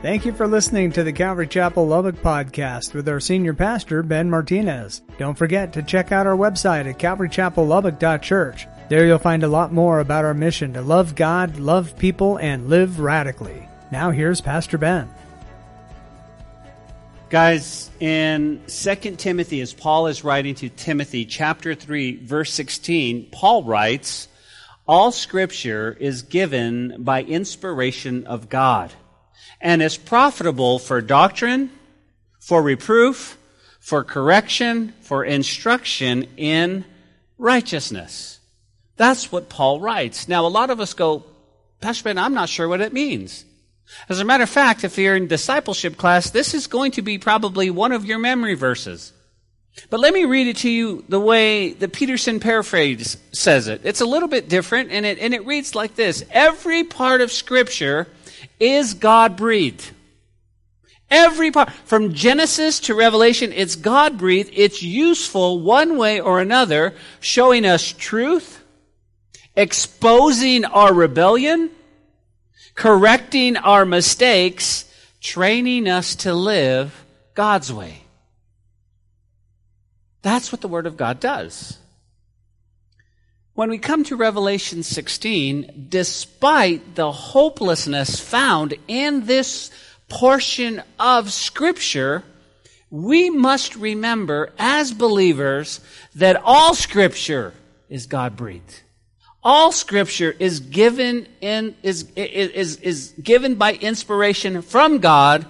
Thank you for listening to the Calvary Chapel Lubbock podcast with our senior pastor, Ben Martinez. Don't forget to check out our website at calvarychapellubbock.church. There you'll find a lot more about our mission to love God, love people, and live radically. Now here's Pastor Ben. Guys, in 2 Timothy, as Paul is writing to Timothy, chapter 3, verse 16, Paul writes, All scripture is given by inspiration of God and is profitable for doctrine, for reproof, for correction, for instruction in righteousness. That's what Paul writes. Now, a lot of us go, Pastor Ben, I'm not sure what it means. As a matter of fact, if you're in discipleship class, this is going to be probably one of your memory verses. But let me read it to you the way the Peterson paraphrase says it. It's a little bit different, and it, and it reads like this Every part of Scripture is God breathed. Every part, from Genesis to Revelation, it's God breathed. It's useful one way or another, showing us truth, exposing our rebellion, correcting our mistakes, training us to live God's way. That's what the Word of God does. When we come to Revelation 16, despite the hopelessness found in this portion of Scripture, we must remember as believers that all Scripture is God breathed. All Scripture is given in, is, is, is given by inspiration from God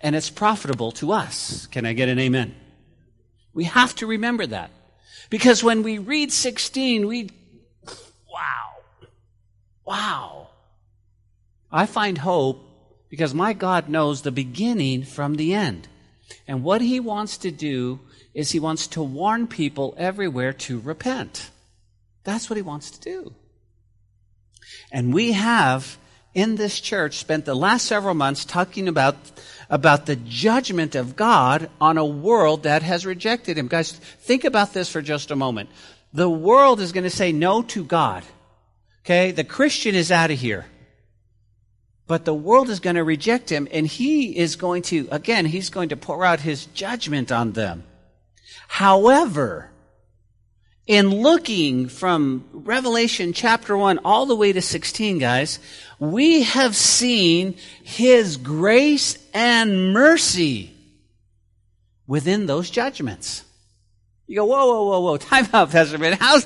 and it's profitable to us. Can I get an amen? We have to remember that. Because when we read 16, we. Wow. I find hope because my God knows the beginning from the end. And what he wants to do is he wants to warn people everywhere to repent. That's what he wants to do. And we have in this church spent the last several months talking about about the judgment of God on a world that has rejected him. Guys, think about this for just a moment. The world is going to say no to God. Okay? The Christian is out of here. But the world is going to reject him, and he is going to, again, he's going to pour out his judgment on them. However, in looking from Revelation chapter 1 all the way to 16, guys, we have seen his grace and mercy within those judgments. You go, whoa, whoa, whoa, whoa, time out, Pastor Ben. How's,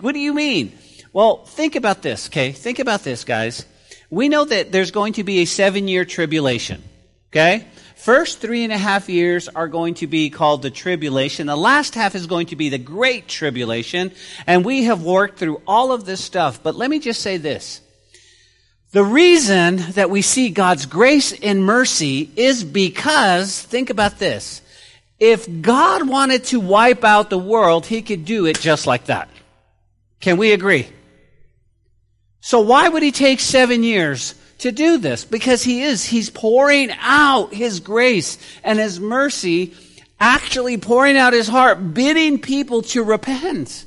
what do you mean? Well, think about this, okay? Think about this, guys. We know that there's going to be a seven year tribulation, okay? First three and a half years are going to be called the tribulation. The last half is going to be the great tribulation. And we have worked through all of this stuff. But let me just say this. The reason that we see God's grace and mercy is because, think about this. If God wanted to wipe out the world, he could do it just like that. Can we agree? So why would he take seven years to do this? Because he is. He's pouring out his grace and his mercy, actually pouring out his heart, bidding people to repent.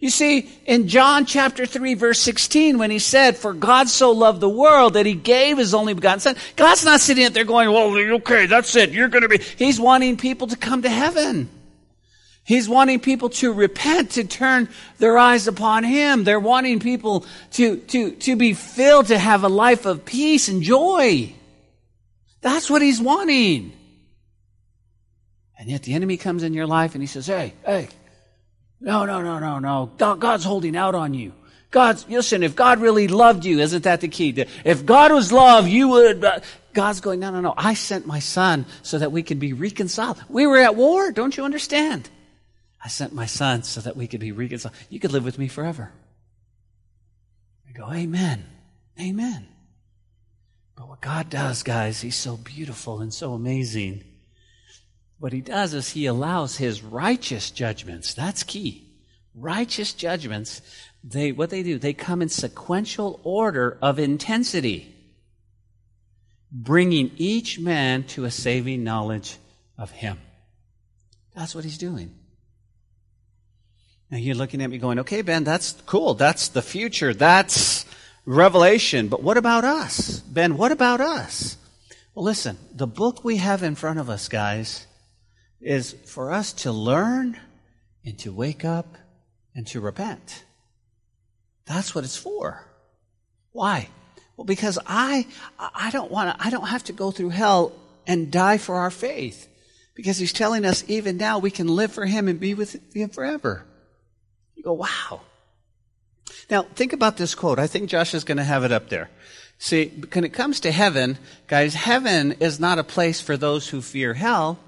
You see, in John chapter 3 verse 16, when he said, for God so loved the world that he gave his only begotten son, God's not sitting up there going, well, okay, that's it. You're going to be, he's wanting people to come to heaven. He's wanting people to repent, to turn their eyes upon him. They're wanting people to, to, to be filled, to have a life of peace and joy. That's what he's wanting. And yet the enemy comes in your life and he says, hey, hey, no, no, no, no, no. God's holding out on you. God's, listen, if God really loved you, isn't that the key? If God was love, you would, uh, God's going, no, no, no. I sent my son so that we could be reconciled. We were at war. Don't you understand? I sent my son so that we could be reconciled. You could live with me forever. I go, amen. Amen. But what God does, guys, he's so beautiful and so amazing. What he does is he allows his righteous judgments. That's key. Righteous judgments, they, what they do, they come in sequential order of intensity, bringing each man to a saving knowledge of him. That's what he's doing. Now you're looking at me going, okay, Ben, that's cool. That's the future. That's revelation. But what about us? Ben, what about us? Well, listen, the book we have in front of us, guys, is for us to learn and to wake up and to repent. That's what it's for. Why? Well, because I, I don't want to, I don't have to go through hell and die for our faith. Because he's telling us even now we can live for him and be with him forever. You go, wow. Now, think about this quote. I think Josh is going to have it up there. See, when it comes to heaven, guys, heaven is not a place for those who fear hell.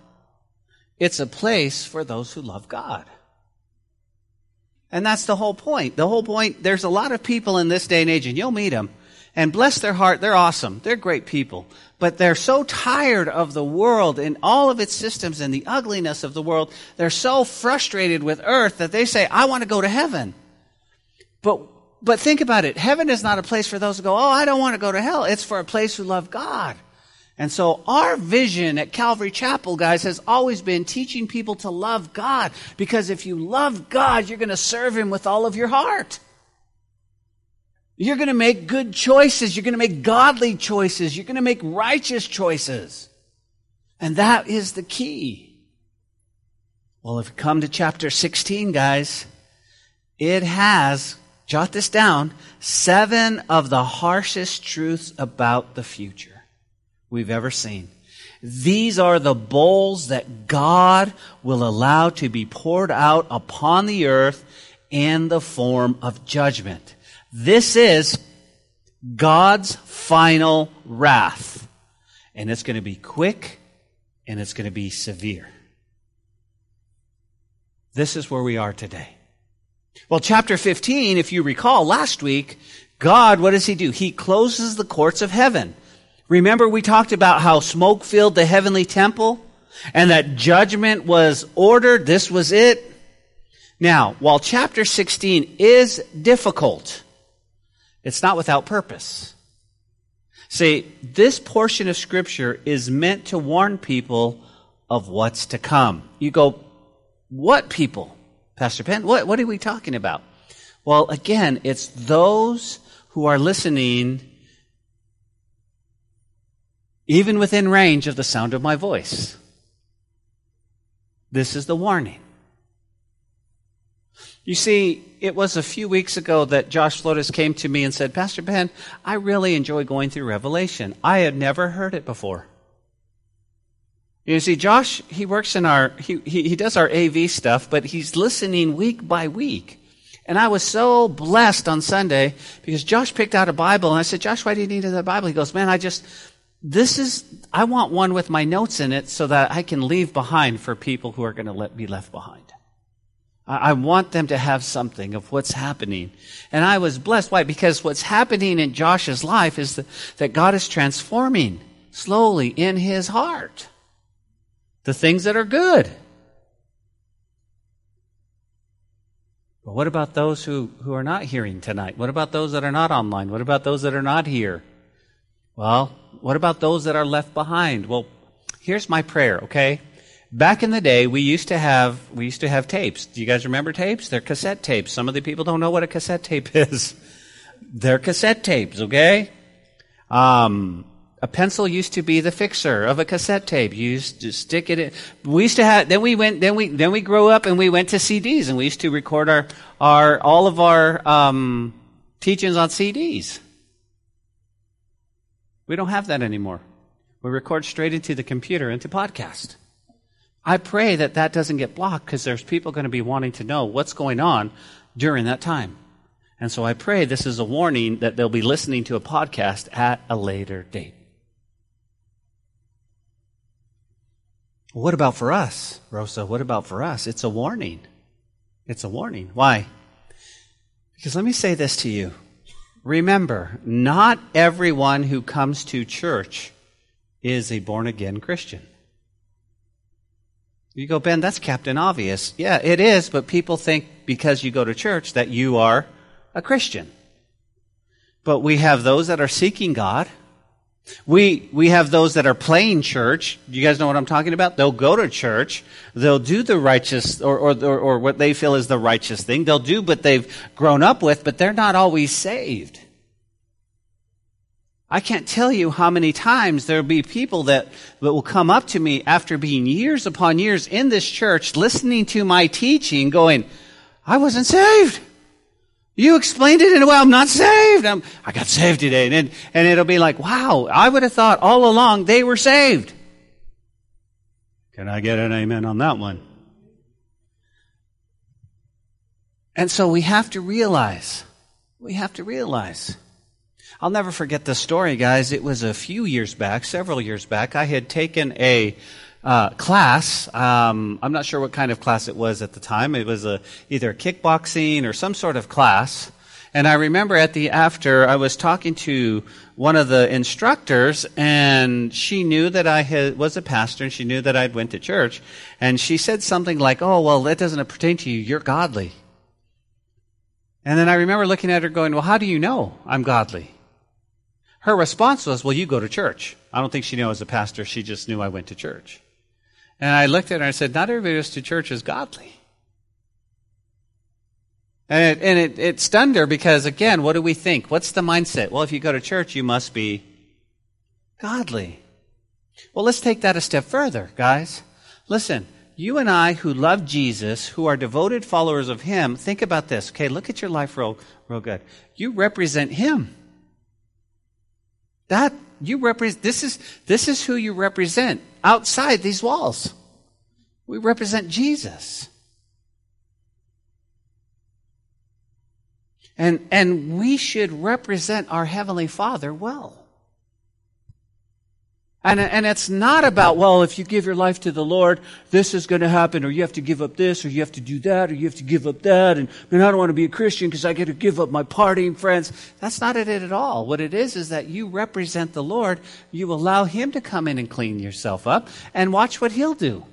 It's a place for those who love God. And that's the whole point. The whole point, there's a lot of people in this day and age, and you'll meet them, and bless their heart, they're awesome. They're great people. But they're so tired of the world and all of its systems and the ugliness of the world. They're so frustrated with earth that they say, I want to go to heaven. But, but think about it. Heaven is not a place for those who go, Oh, I don't want to go to hell. It's for a place who love God. And so our vision at Calvary Chapel, guys, has always been teaching people to love God. Because if you love God, you're going to serve Him with all of your heart. You're going to make good choices. You're going to make godly choices. You're going to make righteous choices. And that is the key. Well, if we come to chapter 16, guys, it has, jot this down, seven of the harshest truths about the future we've ever seen. These are the bowls that God will allow to be poured out upon the earth in the form of judgment. This is God's final wrath. And it's going to be quick and it's going to be severe. This is where we are today. Well, chapter 15, if you recall last week, God, what does he do? He closes the courts of heaven. Remember we talked about how smoke filled the heavenly temple and that judgment was ordered. This was it. Now, while chapter 16 is difficult, it's not without purpose. See, this portion of scripture is meant to warn people of what's to come. You go, what people? Pastor Ben, what, what are we talking about? Well, again, it's those who are listening even within range of the sound of my voice. This is the warning. You see, it was a few weeks ago that Josh Flotis came to me and said, Pastor Ben, I really enjoy going through Revelation. I had never heard it before. You see, Josh, he works in our, he, he, he does our AV stuff, but he's listening week by week. And I was so blessed on Sunday because Josh picked out a Bible and I said, Josh, why do you need that Bible? He goes, man, I just, this is, I want one with my notes in it so that I can leave behind for people who are going to let, be left behind. I want them to have something of what's happening. And I was blessed. Why? Because what's happening in Josh's life is that, that God is transforming slowly in his heart the things that are good. But what about those who, who are not hearing tonight? What about those that are not online? What about those that are not here? Well, what about those that are left behind? Well, here's my prayer, okay? Back in the day, we used to have we used to have tapes. Do you guys remember tapes? They're cassette tapes. Some of the people don't know what a cassette tape is. They're cassette tapes, okay? Um, a pencil used to be the fixer of a cassette tape. You used to stick it in. We used to have. Then we went. Then we then we grew up and we went to CDs and we used to record our our all of our um, teachings on CDs. We don't have that anymore. We record straight into the computer, into podcast. I pray that that doesn't get blocked because there's people going to be wanting to know what's going on during that time. And so I pray this is a warning that they'll be listening to a podcast at a later date. What about for us, Rosa? What about for us? It's a warning. It's a warning. Why? Because let me say this to you. Remember, not everyone who comes to church is a born again Christian. You go, Ben, that's Captain Obvious. Yeah, it is, but people think because you go to church that you are a Christian. But we have those that are seeking God. We, we have those that are playing church. You guys know what I'm talking about? They'll go to church. They'll do the righteous, or, or, or, or what they feel is the righteous thing. They'll do what they've grown up with, but they're not always saved. I can't tell you how many times there'll be people that, that will come up to me after being years upon years in this church, listening to my teaching, going, I wasn't saved. You explained it in a way I'm not saved. I'm, I got saved today. And, and it'll be like, wow, I would have thought all along they were saved. Can I get an amen on that one? And so we have to realize, we have to realize I'll never forget the story, guys. It was a few years back, several years back. I had taken a uh, class. Um, I'm not sure what kind of class it was at the time. It was a, either kickboxing or some sort of class. And I remember at the after, I was talking to one of the instructors, and she knew that I had, was a pastor, and she knew that I'd went to church. And she said something like, "Oh, well, that doesn't pertain to you. You're godly." And then I remember looking at her, going, "Well, how do you know I'm godly?" Her response was, Well, you go to church. I don't think she knew I was a pastor. She just knew I went to church. And I looked at her and I said, Not everybody goes to church is godly. And, it, and it, it stunned her because, again, what do we think? What's the mindset? Well, if you go to church, you must be godly. Well, let's take that a step further, guys. Listen, you and I who love Jesus, who are devoted followers of Him, think about this. Okay, look at your life real, real good. You represent Him. That you represent this is this is who you represent outside these walls. We represent Jesus. And and we should represent our heavenly Father well. And, and it's not about, well, if you give your life to the Lord, this is going to happen, or you have to give up this, or you have to do that, or you have to give up that, and man, I don't want to be a Christian because I get to give up my partying friends. That's not it at all. What it is is that you represent the Lord. You allow Him to come in and clean yourself up, and watch what He'll do.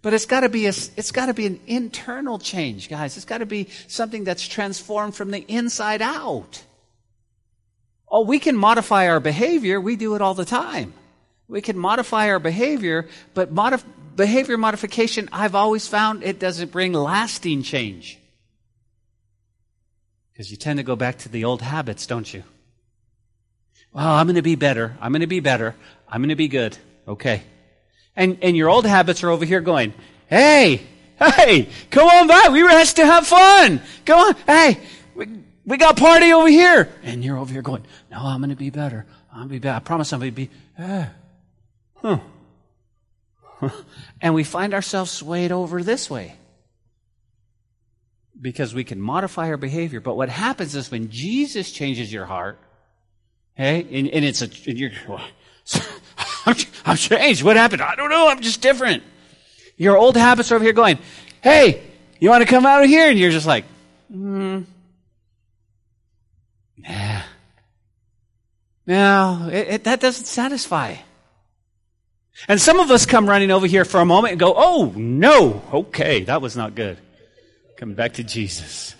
But it's got to be a, it's got to be an internal change, guys. It's got to be something that's transformed from the inside out. Oh, we can modify our behavior. We do it all the time. We can modify our behavior, but modif- behavior modification, I've always found it doesn't bring lasting change. Because you tend to go back to the old habits, don't you? Well, I'm going to be better. I'm going to be better. I'm going to be good. Okay. And, and your old habits are over here going, hey, hey, come on back. We were asked to have fun. Come on. Hey, we got party over here. And you're over here going, no, I'm going to be better. I'm going to be better. I promise I'm going to be, eh. huh. and we find ourselves swayed over this way because we can modify our behavior. But what happens is when Jesus changes your heart, hey, and, and it's a, and you're, I'm, I'm changed. What happened? I don't know. I'm just different. Your old habits are over here going, hey, you want to come out of here? And you're just like, hmm. Nah. No, it, it, that doesn't satisfy. And some of us come running over here for a moment and go, oh, no, okay, that was not good. Come back to Jesus.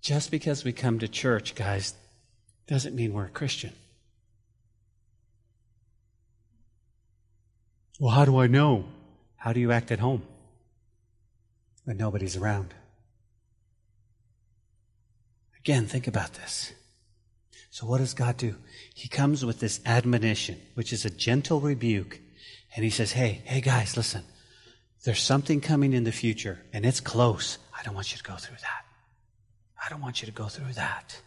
Just because we come to church, guys, doesn't mean we're a Christian. Well, how do I know? How do you act at home when nobody's around? Again, think about this. So, what does God do? He comes with this admonition, which is a gentle rebuke, and He says, Hey, hey guys, listen. There's something coming in the future, and it's close. I don't want you to go through that. I don't want you to go through that.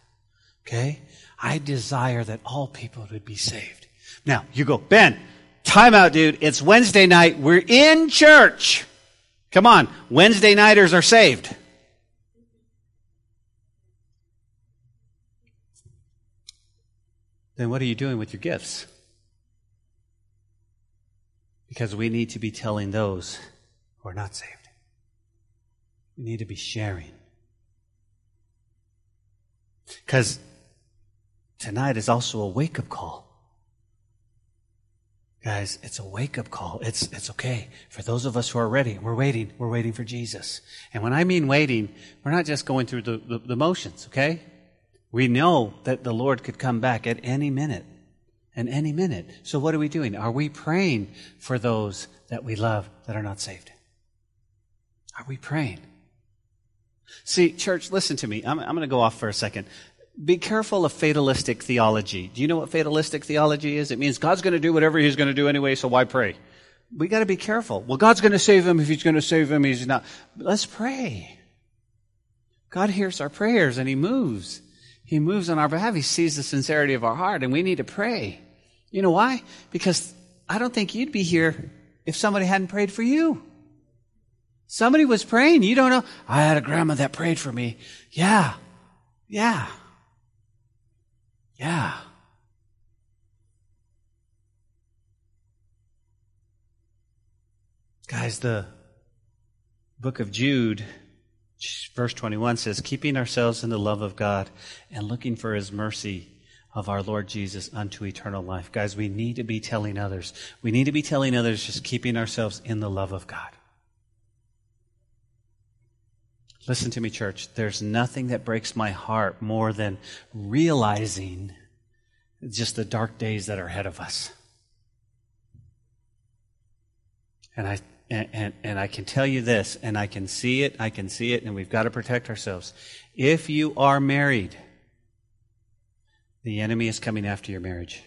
Okay? I desire that all people would be saved. Now, you go, Ben, Time out, dude. It's Wednesday night. We're in church. Come on. Wednesday nighters are saved. Then what are you doing with your gifts? Because we need to be telling those who are not saved. We need to be sharing. Because tonight is also a wake up call. Guys, it's a wake up call. It's, it's okay. For those of us who are ready, we're waiting. We're waiting for Jesus. And when I mean waiting, we're not just going through the, the, the motions, okay? We know that the Lord could come back at any minute. At any minute. So what are we doing? Are we praying for those that we love that are not saved? Are we praying? See, church, listen to me. I'm, I'm going to go off for a second. Be careful of fatalistic theology. Do you know what fatalistic theology is? It means God's going to do whatever He's going to do anyway, so why pray? We got to be careful. Well, God's going to save him if He's going to save him. He's not. Let's pray. God hears our prayers and He moves. He moves on our behalf. He sees the sincerity of our heart, and we need to pray. You know why? Because I don't think you'd be here if somebody hadn't prayed for you. Somebody was praying. You don't know. I had a grandma that prayed for me. Yeah. Yeah. Yeah. Guys, the book of Jude, verse 21 says, Keeping ourselves in the love of God and looking for his mercy of our Lord Jesus unto eternal life. Guys, we need to be telling others. We need to be telling others just keeping ourselves in the love of God. Listen to me, church. There's nothing that breaks my heart more than realizing just the dark days that are ahead of us. And I and, and, and, I can tell you this, and I can see it, I can see it, and we've got to protect ourselves. If you are married, the enemy is coming after your marriage.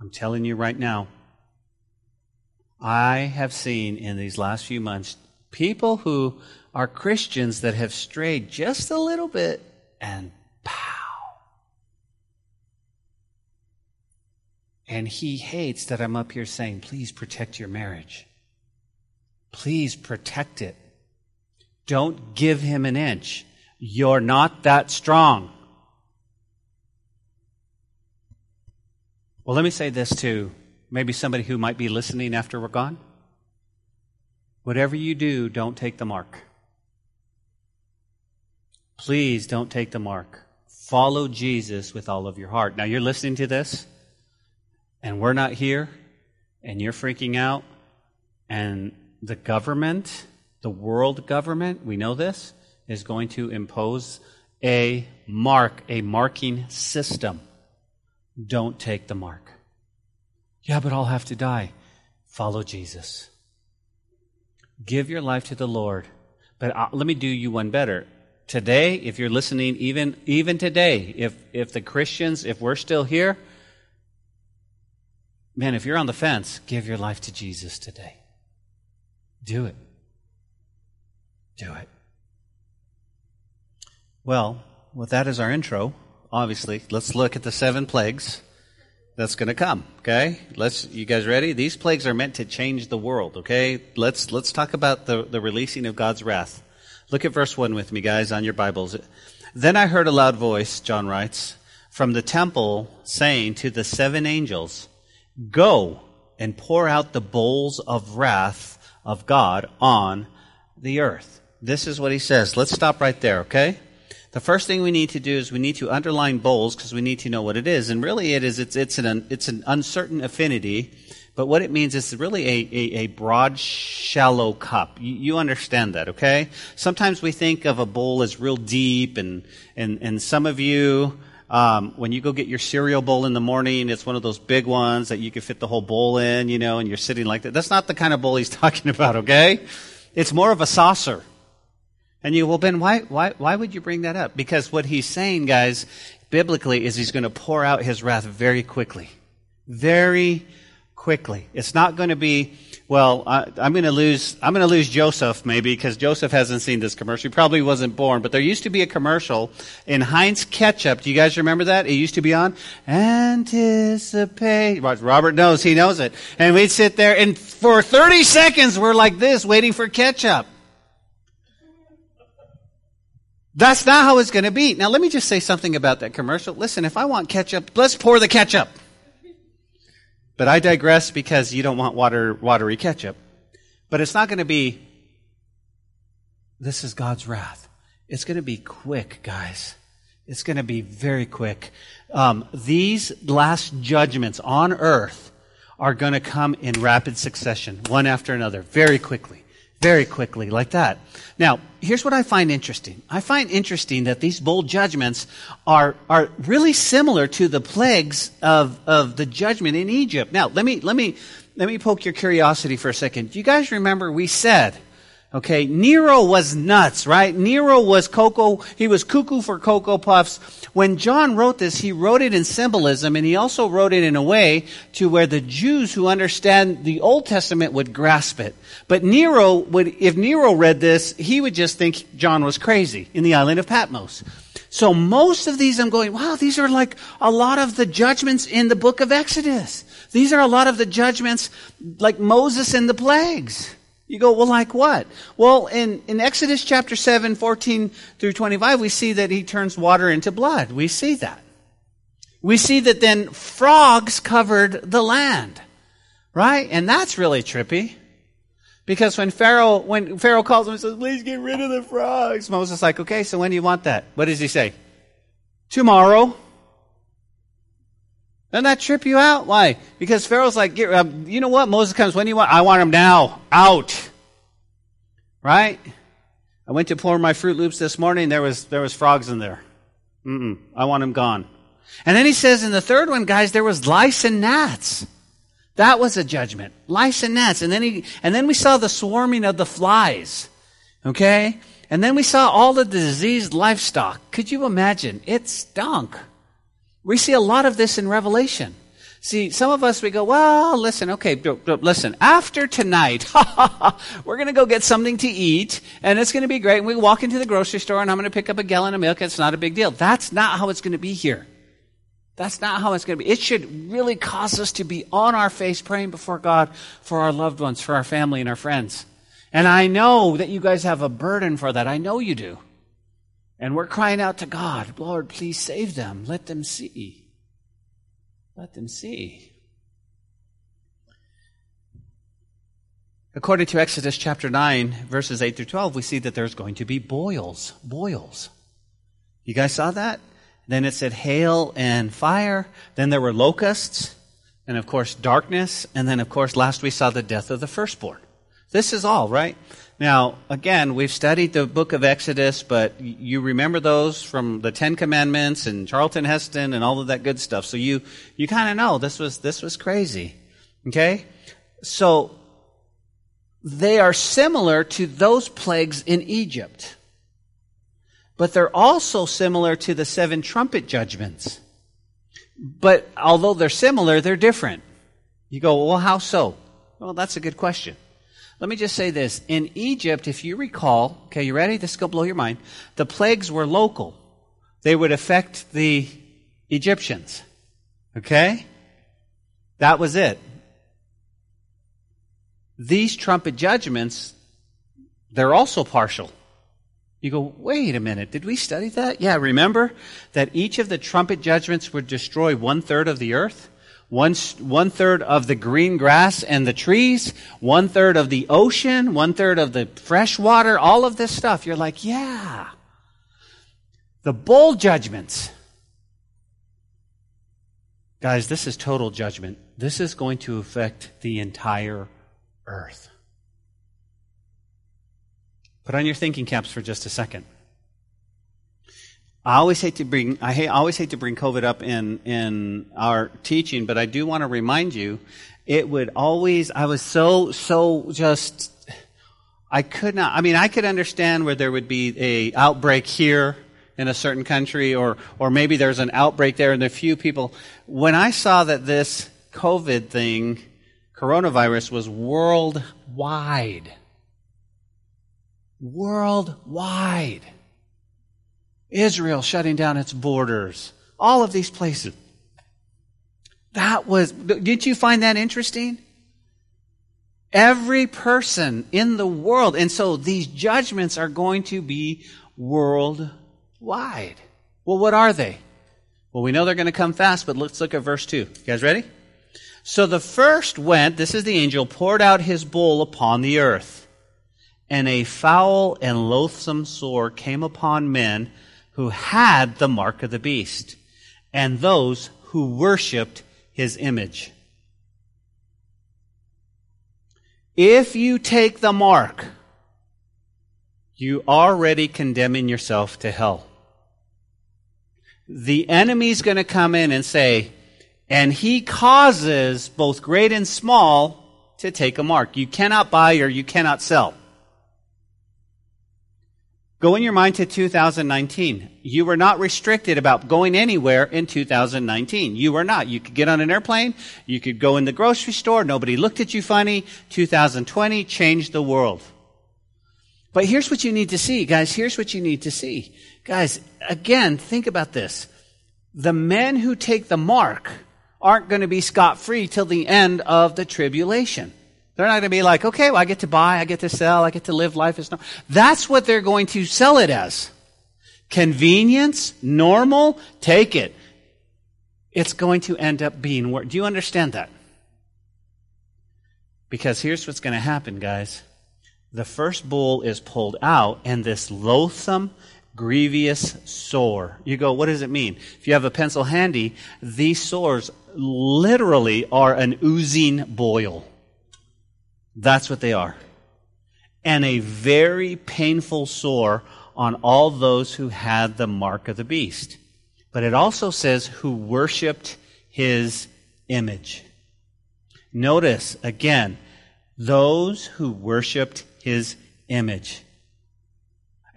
I'm telling you right now. I have seen in these last few months people who are Christians that have strayed just a little bit and pow. And he hates that I'm up here saying, please protect your marriage. Please protect it. Don't give him an inch. You're not that strong. Well, let me say this to maybe somebody who might be listening after we're gone. Whatever you do, don't take the mark. Please don't take the mark. Follow Jesus with all of your heart. Now, you're listening to this, and we're not here, and you're freaking out, and the government, the world government, we know this, is going to impose a mark, a marking system. Don't take the mark. Yeah, but I'll have to die. Follow Jesus. Give your life to the Lord. But uh, let me do you one better. Today, if you're listening, even, even today, if, if the Christians, if we're still here, man, if you're on the fence, give your life to Jesus today. Do it. Do it. Well, with that as our intro, obviously, let's look at the seven plagues that's going to come. Okay, let's. You guys ready? These plagues are meant to change the world. Okay, let's let's talk about the the releasing of God's wrath. Look at verse one with me, guys, on your Bibles. Then I heard a loud voice. John writes from the temple saying to the seven angels, "Go and pour out the bowls of wrath of God on the earth." This is what he says. Let's stop right there. Okay. The first thing we need to do is we need to underline bowls because we need to know what it is. And really it is, it's, it's, an, it's an uncertain affinity, but what it means is really a, a, a broad, shallow cup. You, you, understand that, okay? Sometimes we think of a bowl as real deep and, and, and some of you, um, when you go get your cereal bowl in the morning, it's one of those big ones that you can fit the whole bowl in, you know, and you're sitting like that. That's not the kind of bowl he's talking about, okay? It's more of a saucer. And you, well, Ben, why, why, why would you bring that up? Because what he's saying, guys, biblically, is he's going to pour out his wrath very quickly. Very quickly. It's not going to be, well, I, am going to lose, I'm going to lose Joseph maybe because Joseph hasn't seen this commercial. He probably wasn't born, but there used to be a commercial in Heinz Ketchup. Do you guys remember that? It used to be on Anticipate. Robert knows, he knows it. And we'd sit there and for 30 seconds we're like this waiting for ketchup. That's not how it's going to be. Now, let me just say something about that commercial. Listen, if I want ketchup, let's pour the ketchup. But I digress because you don't want water, watery ketchup. But it's not going to be, this is God's wrath. It's going to be quick, guys. It's going to be very quick. Um, these last judgments on earth are going to come in rapid succession, one after another, very quickly very quickly, like that. Now, here's what I find interesting. I find interesting that these bowl judgments are, are really similar to the plagues of, of the judgment in Egypt. Now, let me, let me, let me poke your curiosity for a second. Do you guys remember we said, Okay, Nero was nuts, right? Nero was cocoa, he was cuckoo for Cocoa Puffs. When John wrote this, he wrote it in symbolism and he also wrote it in a way to where the Jews who understand the Old Testament would grasp it. But Nero would, if Nero read this, he would just think John was crazy in the island of Patmos. So most of these I'm going, wow, these are like a lot of the judgments in the book of Exodus. These are a lot of the judgments like Moses and the plagues. You go, well, like what? Well, in, in Exodus chapter 7, 14 through 25, we see that he turns water into blood. We see that. We see that then frogs covered the land. Right? And that's really trippy. Because when Pharaoh, when Pharaoh calls him and says, please get rid of the frogs, Moses is like, okay, so when do you want that? What does he say? Tomorrow. Doesn't that trip you out? Why? Because Pharaoh's like, uh, you know what? Moses comes. When you want? I want him now. Out. Right? I went to pour my Froot Loops this morning. There was, there was frogs in there. Mm-mm. I want him gone. And then he says in the third one, guys, there was lice and gnats. That was a judgment. Lice and gnats. And then he, and then we saw the swarming of the flies. Okay? And then we saw all the diseased livestock. Could you imagine? It stunk. We see a lot of this in Revelation. See, some of us, we go, well, listen, okay, listen, after tonight, we're going to go get something to eat, and it's going to be great. And we walk into the grocery store, and I'm going to pick up a gallon of milk. It's not a big deal. That's not how it's going to be here. That's not how it's going to be. It should really cause us to be on our face praying before God for our loved ones, for our family, and our friends. And I know that you guys have a burden for that. I know you do. And we're crying out to God, Lord, please save them. Let them see. Let them see. According to Exodus chapter 9, verses 8 through 12, we see that there's going to be boils. Boils. You guys saw that? Then it said hail and fire. Then there were locusts. And of course, darkness. And then, of course, last we saw the death of the firstborn. This is all, right? Now, again, we've studied the book of Exodus, but you remember those from the Ten Commandments and Charlton Heston and all of that good stuff. So you, you kind of know this was, this was crazy. Okay? So, they are similar to those plagues in Egypt. But they're also similar to the seven trumpet judgments. But although they're similar, they're different. You go, well, how so? Well, that's a good question. Let me just say this. In Egypt, if you recall, okay, you ready? This is going to blow your mind. The plagues were local. They would affect the Egyptians. Okay? That was it. These trumpet judgments, they're also partial. You go, wait a minute, did we study that? Yeah, remember that each of the trumpet judgments would destroy one third of the earth? One, one third of the green grass and the trees, one third of the ocean, one third of the fresh water, all of this stuff. You're like, yeah. The bowl judgments. Guys, this is total judgment. This is going to affect the entire earth. Put on your thinking caps for just a second. I always hate to bring I hate, always hate to bring COVID up in in our teaching, but I do want to remind you, it would always I was so so just I could not I mean I could understand where there would be a outbreak here in a certain country or or maybe there's an outbreak there and a few people. When I saw that this COVID thing coronavirus was worldwide worldwide Israel shutting down its borders, all of these places. That was, didn't you find that interesting? Every person in the world. And so these judgments are going to be worldwide. Well, what are they? Well, we know they're going to come fast, but let's look at verse 2. You guys ready? So the first went, this is the angel, poured out his bowl upon the earth. And a foul and loathsome sore came upon men who had the mark of the beast and those who worshiped his image. If you take the mark, you are already condemning yourself to hell. The enemy's going to come in and say, and he causes both great and small to take a mark. You cannot buy or you cannot sell. Go in your mind to 2019. You were not restricted about going anywhere in 2019. You were not. You could get on an airplane. You could go in the grocery store. Nobody looked at you funny. 2020 changed the world. But here's what you need to see, guys. Here's what you need to see. Guys, again, think about this. The men who take the mark aren't going to be scot free till the end of the tribulation. They're not going to be like, okay, well, I get to buy, I get to sell, I get to live life as normal. That's what they're going to sell it as. Convenience, normal, take it. It's going to end up being work. Do you understand that? Because here's what's going to happen, guys. The first bowl is pulled out, and this loathsome, grievous sore. You go, what does it mean? If you have a pencil handy, these sores literally are an oozing boil. That's what they are. And a very painful sore on all those who had the mark of the beast. But it also says who worshiped his image. Notice again, those who worshiped his image.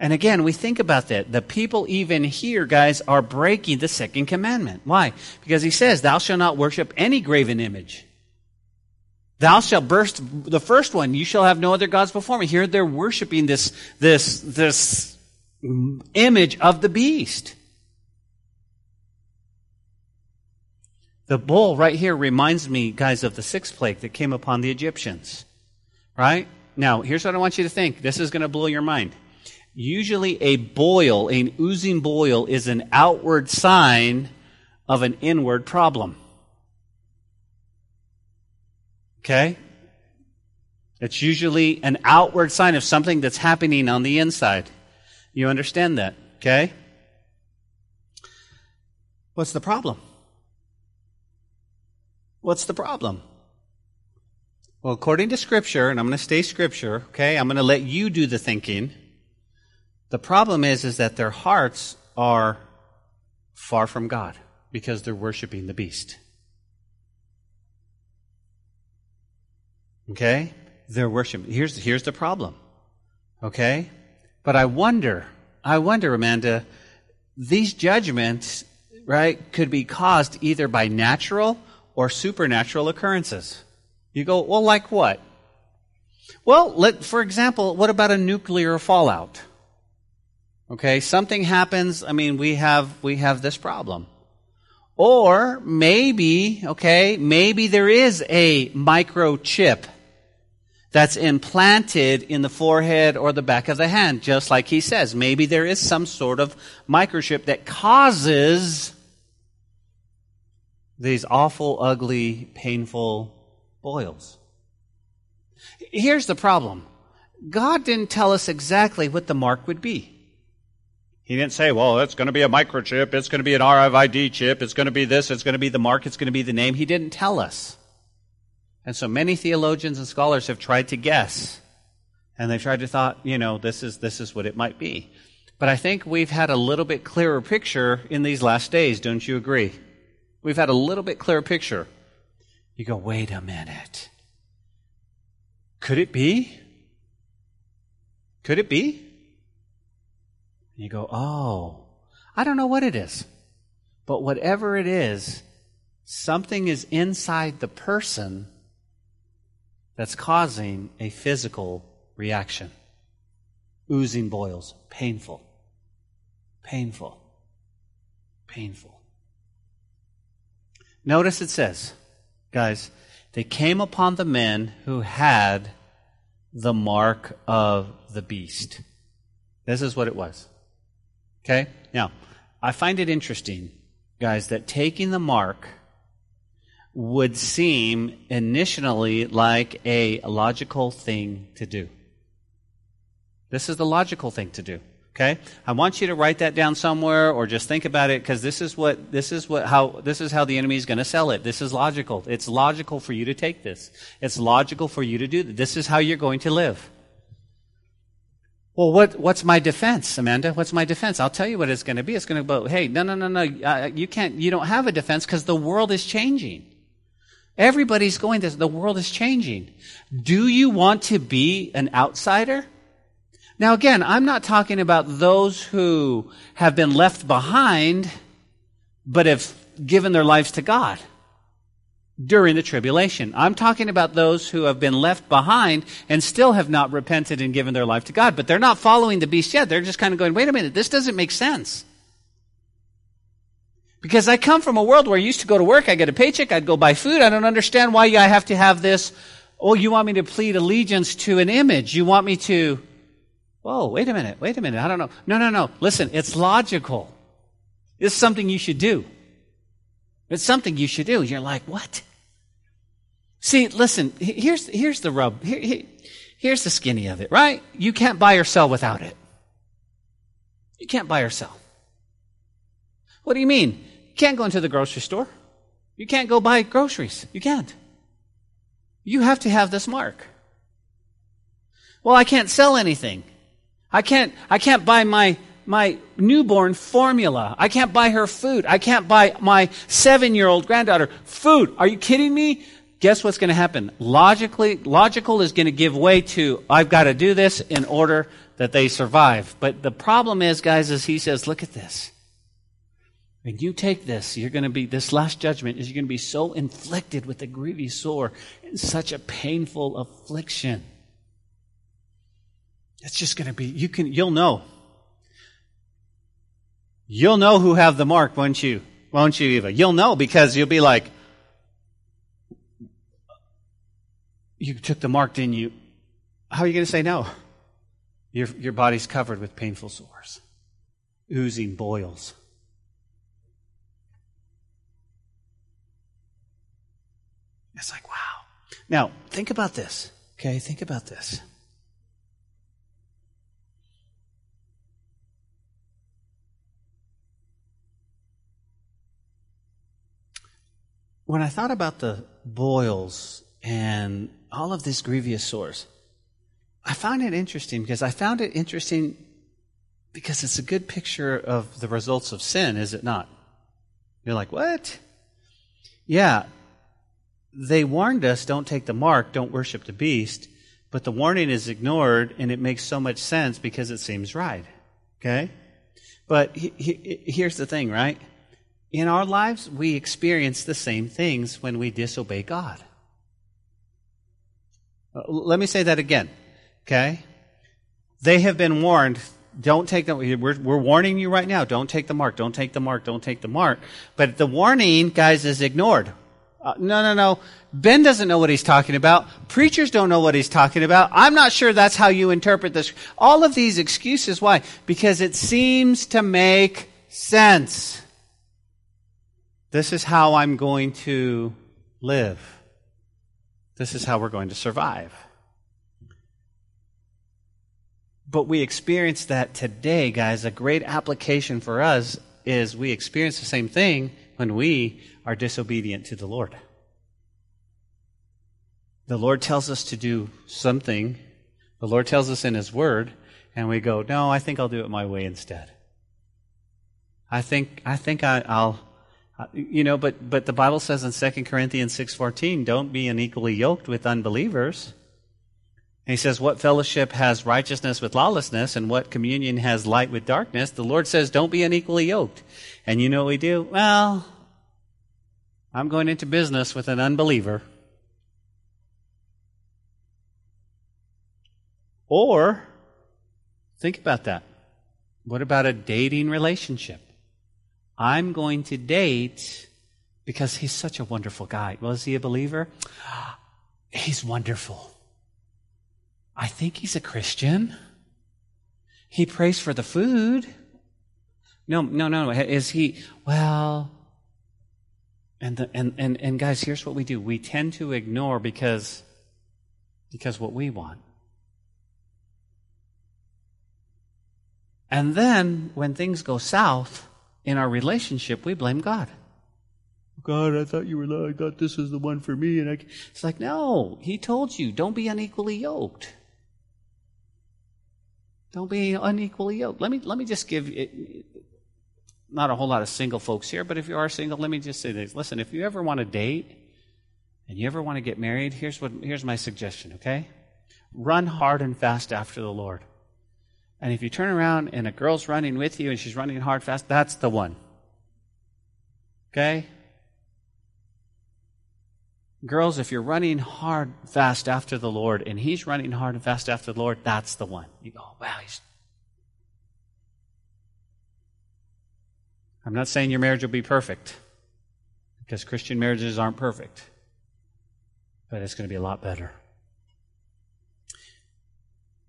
And again, we think about that. The people even here, guys, are breaking the second commandment. Why? Because he says, Thou shalt not worship any graven image. Thou shalt burst the first one, you shall have no other gods before me. Here they're worshiping this, this, this image of the beast. The bowl right here reminds me, guys, of the sixth plague that came upon the Egyptians. Right? Now, here's what I want you to think. This is going to blow your mind. Usually a boil, an oozing boil, is an outward sign of an inward problem. Okay? It's usually an outward sign of something that's happening on the inside. You understand that? Okay? What's the problem? What's the problem? Well, according to Scripture, and I'm going to stay Scripture, okay, I'm going to let you do the thinking. The problem is, is that their hearts are far from God because they're worshiping the beast. Okay? They're worshiping. Here's, here's the problem. Okay? But I wonder, I wonder, Amanda, these judgments, right, could be caused either by natural or supernatural occurrences. You go, well, like what? Well, let, for example, what about a nuclear fallout? Okay, something happens, I mean, we have, we have this problem. Or maybe, okay, maybe there is a microchip that's implanted in the forehead or the back of the hand, just like he says. Maybe there is some sort of microchip that causes these awful, ugly, painful boils. Here's the problem God didn't tell us exactly what the mark would be. He didn't say, well, it's going to be a microchip, it's going to be an RFID chip, it's going to be this, it's going to be the mark, it's going to be the name. He didn't tell us. And so many theologians and scholars have tried to guess. And they've tried to thought, you know, this is, this is what it might be. But I think we've had a little bit clearer picture in these last days, don't you agree? We've had a little bit clearer picture. You go, wait a minute. Could it be? Could it be? And you go, oh, I don't know what it is. But whatever it is, something is inside the person that's causing a physical reaction. Oozing boils. Painful. Painful. Painful. Notice it says, guys, they came upon the men who had the mark of the beast. This is what it was. Okay? Now, I find it interesting, guys, that taking the mark would seem initially like a logical thing to do. This is the logical thing to do. Okay? I want you to write that down somewhere or just think about it because this is what this is what how this is how the enemy is going to sell it. This is logical. It's logical for you to take this. It's logical for you to do this. This is how you're going to live. Well, what, what's my defense, Amanda? What's my defense? I'll tell you what it's going to be. It's going to be, hey, no, no, no, no. Uh, you can't, you don't have a defense because the world is changing. Everybody's going this. The world is changing. Do you want to be an outsider? Now, again, I'm not talking about those who have been left behind, but have given their lives to God during the tribulation. I'm talking about those who have been left behind and still have not repented and given their life to God, but they're not following the beast yet. They're just kind of going, wait a minute, this doesn't make sense. Because I come from a world where I used to go to work, I get a paycheck, I'd go buy food. I don't understand why I have to have this. Oh, you want me to plead allegiance to an image. You want me to Whoa, wait a minute, wait a minute. I don't know. No, no, no. Listen, it's logical. It's something you should do. It's something you should do. You're like, what? See, listen, here's, here's the rub. Here, here, here's the skinny of it, right? You can't buy or sell without it. You can't buy or sell. What do you mean? You can't go into the grocery store. You can't go buy groceries. You can't. You have to have this mark. Well, I can't sell anything. I can't, I can't buy my, my newborn formula. I can't buy her food. I can't buy my seven year old granddaughter food. Are you kidding me? Guess what's going to happen? Logically, logical is going to give way to, I've got to do this in order that they survive. But the problem is, guys, is he says, look at this. When you take this, you're going to be, this last judgment is you're going to be so inflicted with a grievous sore and such a painful affliction. It's just going to be, you can, you'll know. You'll know who have the mark, won't you? Won't you, Eva? You'll know because you'll be like, you took the mark, didn't you? How are you going to say no? Your, your body's covered with painful sores, oozing boils. It's like, wow. Now, think about this. Okay, think about this. when I thought about the boils and all of these grievous sores, I found it interesting because I found it interesting because it's a good picture of the results of sin, is it not? You're like, what? Yeah, they warned us don't take the mark, don't worship the beast, but the warning is ignored and it makes so much sense because it seems right. Okay? But he, he, here's the thing, right? In our lives, we experience the same things when we disobey God. Uh, let me say that again, okay? They have been warned. Don't take the. We're, we're warning you right now. Don't take the mark. Don't take the mark. Don't take the mark. But the warning, guys, is ignored. Uh, no, no, no. Ben doesn't know what he's talking about. Preachers don't know what he's talking about. I'm not sure that's how you interpret this. All of these excuses. Why? Because it seems to make sense. This is how I'm going to live. This is how we're going to survive. But we experience that today, guys. A great application for us is we experience the same thing when we are disobedient to the Lord. The Lord tells us to do something, the Lord tells us in His Word, and we go, No, I think I'll do it my way instead. I think, I think I, will you know, but, but the Bible says in 2 Corinthians 6.14, don't be unequally yoked with unbelievers. He says, what fellowship has righteousness with lawlessness and what communion has light with darkness? The Lord says, don't be unequally yoked. And you know what we do? Well, I'm going into business with an unbeliever. Or, think about that. What about a dating relationship? I'm going to date because he's such a wonderful guy. Was he a believer? He's wonderful. I think he's a Christian. He prays for the food. No, no, no. Is he, well, and, the, and, and, and guys, here's what we do. We tend to ignore because, because what we want. And then when things go south, in our relationship, we blame God. God, I thought you were, I thought this was the one for me. And I, it's like, no, he told you, don't be unequally yoked. Don't be unequally yoked. Let me, let me just give you, not a whole lot of single folks here, but if you are single, let me just say this. Listen, if you ever want to date and you ever want to get married, here's what, here's my suggestion, okay? Run hard and fast after the Lord. And if you turn around and a girl's running with you and she's running hard, fast, that's the one. Okay? Girls, if you're running hard, fast after the Lord, and he's running hard and fast after the Lord, that's the one. You go, wow, he's. I'm not saying your marriage will be perfect, because Christian marriages aren't perfect, but it's going to be a lot better.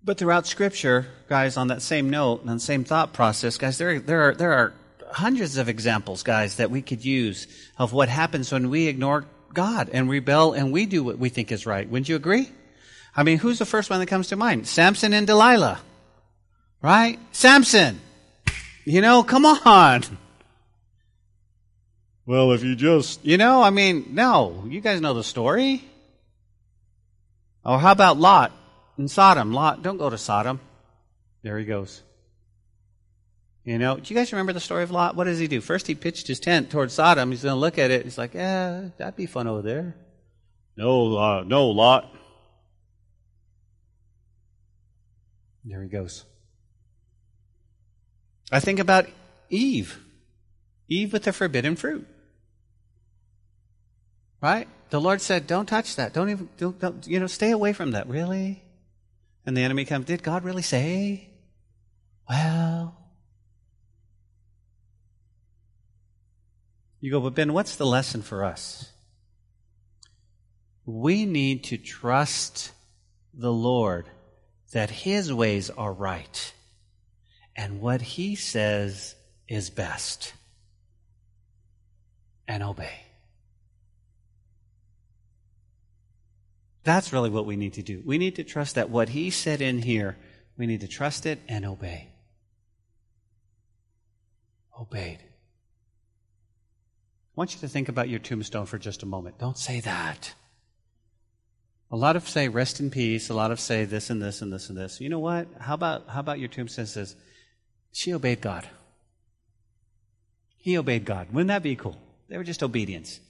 But throughout Scripture, guys, on that same note and on the same thought process, guys, there, there, are, there are hundreds of examples, guys, that we could use of what happens when we ignore God and rebel and we do what we think is right. Wouldn't you agree? I mean, who's the first one that comes to mind? Samson and Delilah. Right? Samson. You know, come on. Well, if you just. You know, I mean, no. You guys know the story. Or how about Lot and Sodom? Lot, don't go to Sodom. There he goes. You know, do you guys remember the story of Lot? What does he do? First, he pitched his tent towards Sodom. He's going to look at it. He's like, "Yeah, that'd be fun over there." No, uh, no, Lot. There he goes. I think about Eve. Eve with the forbidden fruit. Right? The Lord said, "Don't touch that. Don't even, don't, don't, you know, stay away from that." Really? And the enemy comes. Did God really say? Well, You go, but Ben, what's the lesson for us? We need to trust the Lord that His ways are right and what He says is best and obey. That's really what we need to do. We need to trust that what He said in here, we need to trust it and obey. Obeyed. Want you to think about your tombstone for just a moment. Don't say that. A lot of say rest in peace. A lot of say this and this and this and this. You know what? How about how about your tombstone says she obeyed God. He obeyed God. Wouldn't that be cool? They were just obedience.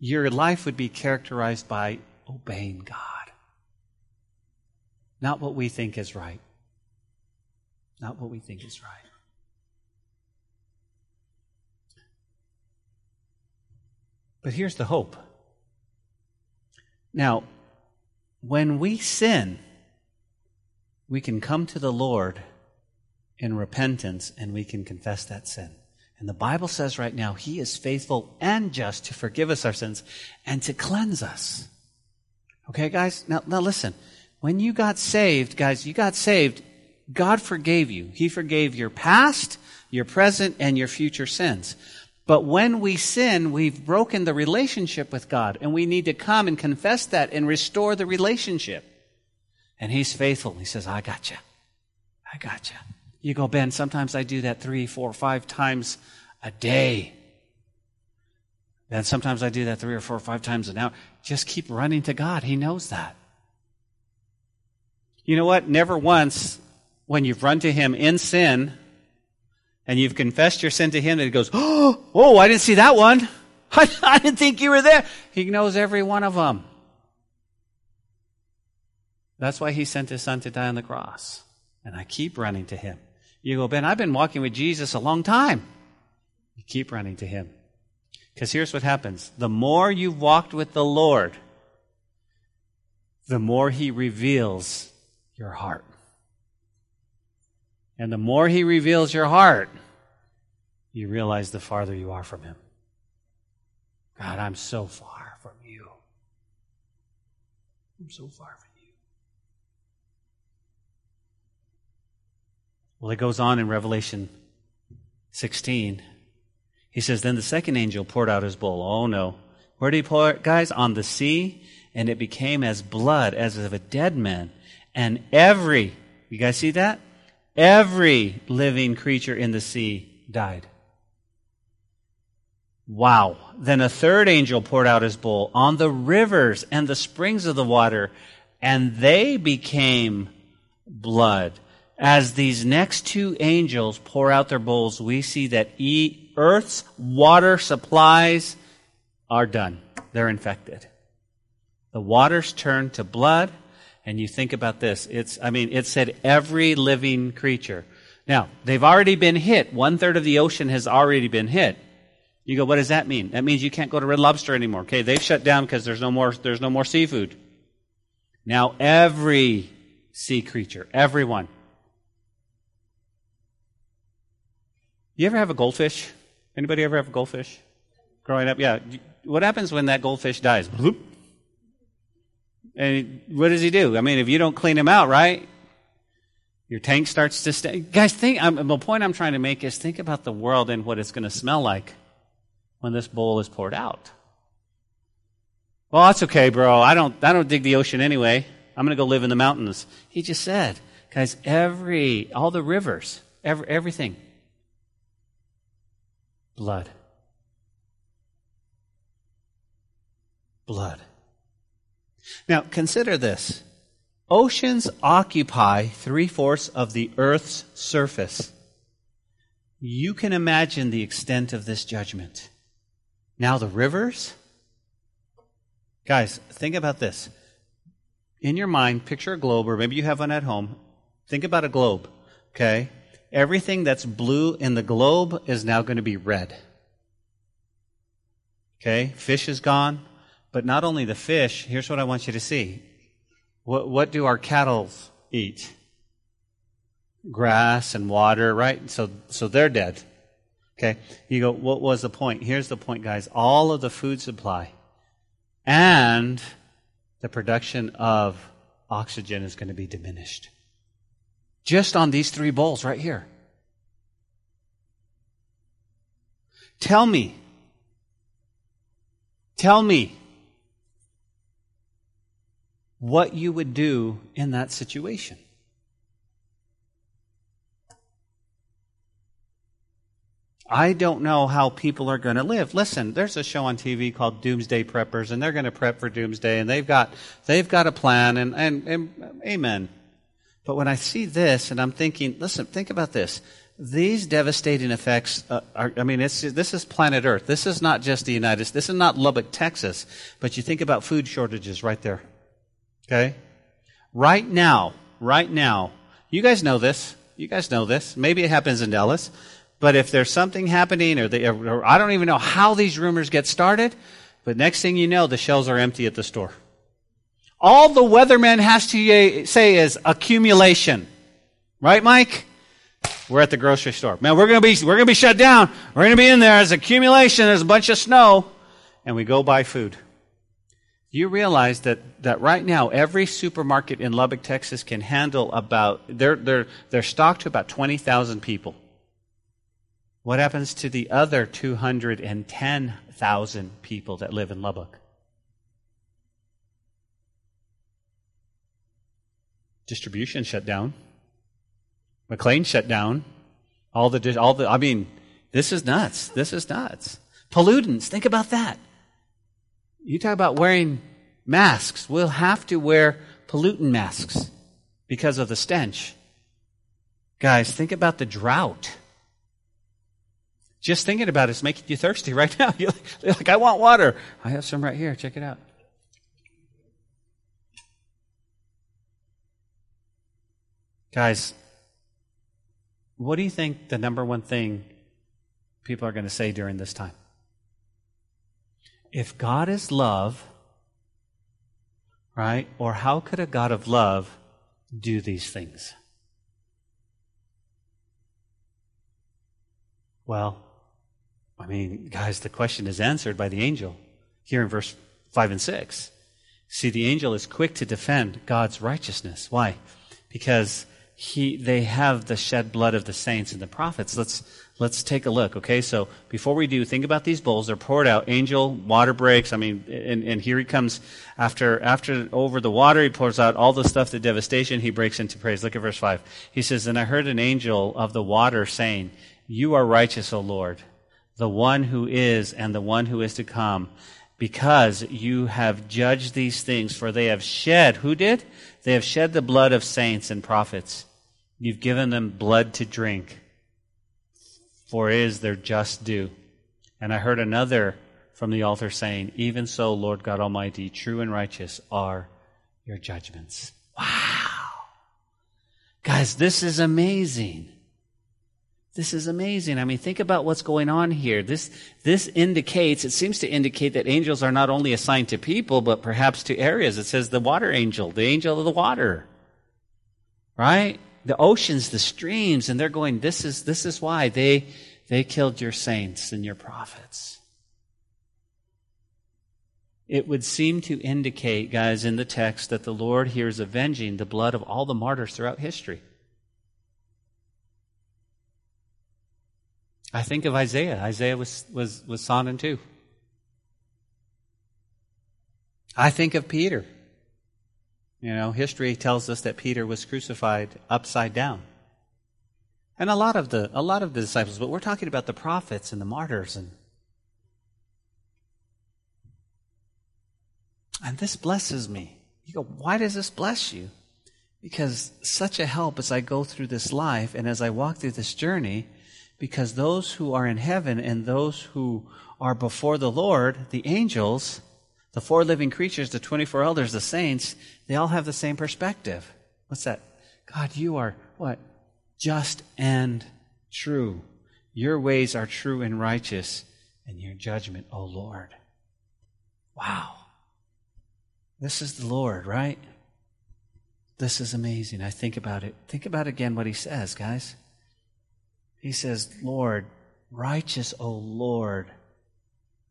Your life would be characterized by obeying God. Not what we think is right. Not what we think is right. But here's the hope. Now, when we sin, we can come to the Lord in repentance and we can confess that sin. And the Bible says right now, He is faithful and just to forgive us our sins and to cleanse us. Okay, guys? Now, now listen. When you got saved, guys, you got saved, God forgave you. He forgave your past, your present, and your future sins. But when we sin, we've broken the relationship with God, and we need to come and confess that and restore the relationship. And He's faithful. He says, I got you. I got you. You go, Ben, sometimes I do that three, four, five times a day. Then sometimes I do that three or four or five times an hour. Just keep running to God. He knows that. You know what? Never once, when you've run to Him in sin, and you've confessed your sin to him, and he goes, Oh, oh I didn't see that one. I, I didn't think you were there. He knows every one of them. That's why he sent his son to die on the cross. And I keep running to him. You go, Ben, I've been walking with Jesus a long time. You keep running to him. Because here's what happens the more you've walked with the Lord, the more he reveals your heart. And the more He reveals your heart, you realize the farther you are from Him. God, I'm so far from you. I'm so far from you. Well, it goes on in Revelation 16. He says, Then the second angel poured out his bowl. Oh no. Where did he pour it, guys? On the sea, and it became as blood, as of a dead man. And every, you guys see that? Every living creature in the sea died. Wow. Then a third angel poured out his bowl on the rivers and the springs of the water, and they became blood. As these next two angels pour out their bowls, we see that earth's water supplies are done. They're infected. The waters turn to blood, and you think about this. It's, I mean, it said every living creature. Now, they've already been hit. One third of the ocean has already been hit. You go, what does that mean? That means you can't go to Red Lobster anymore. Okay, they've shut down because there's no more, there's no more seafood. Now every sea creature, everyone. You ever have a goldfish? Anybody ever have a goldfish? Growing up, yeah. What happens when that goldfish dies? And what does he do? I mean, if you don't clean him out, right? Your tank starts to stay. Guys, think, the point I'm trying to make is think about the world and what it's going to smell like when this bowl is poured out. Well, that's okay, bro. I don't, I don't dig the ocean anyway. I'm going to go live in the mountains. He just said, guys, every, all the rivers, every, everything, blood. Blood. Now, consider this. Oceans occupy three fourths of the earth's surface. You can imagine the extent of this judgment. Now, the rivers? Guys, think about this. In your mind, picture a globe, or maybe you have one at home. Think about a globe, okay? Everything that's blue in the globe is now going to be red. Okay? Fish is gone. But not only the fish, here's what I want you to see. What, what do our cattle eat? Grass and water, right? So, so they're dead. Okay. You go, what was the point? Here's the point, guys. All of the food supply and the production of oxygen is going to be diminished. Just on these three bowls right here. Tell me. Tell me what you would do in that situation. I don't know how people are going to live. Listen, there's a show on TV called Doomsday Preppers, and they're going to prep for doomsday, and they've got they've got a plan, and, and, and amen. But when I see this, and I'm thinking, listen, think about this. These devastating effects uh, are, I mean, this is planet Earth. This is not just the United States. This is not Lubbock, Texas. But you think about food shortages right there. Okay? Right now, right now, you guys know this. You guys know this. Maybe it happens in Dallas. But if there's something happening, or, they, or I don't even know how these rumors get started, but next thing you know, the shelves are empty at the store. All the weatherman has to say is accumulation. Right, Mike? We're at the grocery store. Man, we're gonna be, we're gonna be shut down. We're gonna be in there. There's accumulation. There's a bunch of snow. And we go buy food. You realize that, that right now every supermarket in Lubbock, Texas can handle about, they're, they're, they're stocked to about 20,000 people. What happens to the other 210,000 people that live in Lubbock? Distribution shut down. McLean shut down. All the, all the, I mean, this is nuts. This is nuts. Pollutants, think about that. You talk about wearing masks. We'll have to wear pollutant masks because of the stench. Guys, think about the drought. Just thinking about it's making you thirsty right now. You're like, you're like, I want water. I have some right here. Check it out. Guys, what do you think the number one thing people are going to say during this time? If God is love, right? Or how could a God of love do these things? Well, I mean, guys, the question is answered by the angel here in verse 5 and 6. See, the angel is quick to defend God's righteousness. Why? Because he, they have the shed blood of the saints and the prophets. Let's, let's take a look, okay? So before we do, think about these bowls. They're poured out. Angel, water breaks. I mean, and, and here he comes after, after over the water, he pours out all the stuff, the devastation, he breaks into praise. Look at verse 5. He says, And I heard an angel of the water saying, You are righteous, O Lord, the one who is and the one who is to come, because you have judged these things, for they have shed, who did? They have shed the blood of saints and prophets You've given them blood to drink, for is their just due. And I heard another from the altar saying, Even so, Lord God Almighty, true and righteous are your judgments. Wow. Guys, this is amazing. This is amazing. I mean, think about what's going on here. This, this indicates, it seems to indicate that angels are not only assigned to people, but perhaps to areas. It says the water angel, the angel of the water. Right? The oceans, the streams, and they're going, this is, this is why they, they killed your saints and your prophets. It would seem to indicate, guys, in the text that the Lord here is avenging the blood of all the martyrs throughout history. I think of Isaiah. Isaiah was, was, was sawn in two. I think of Peter. You know, history tells us that Peter was crucified upside down. And a lot of the a lot of the disciples, but we're talking about the prophets and the martyrs and and this blesses me. You go, why does this bless you? Because such a help as I go through this life and as I walk through this journey, because those who are in heaven and those who are before the Lord, the angels, the four living creatures, the 24 elders, the saints, they all have the same perspective. What's that? God, you are what? Just and true. Your ways are true and righteous, and your judgment, O Lord. Wow. This is the Lord, right? This is amazing. I think about it. Think about again what he says, guys. He says, Lord, righteous, O Lord,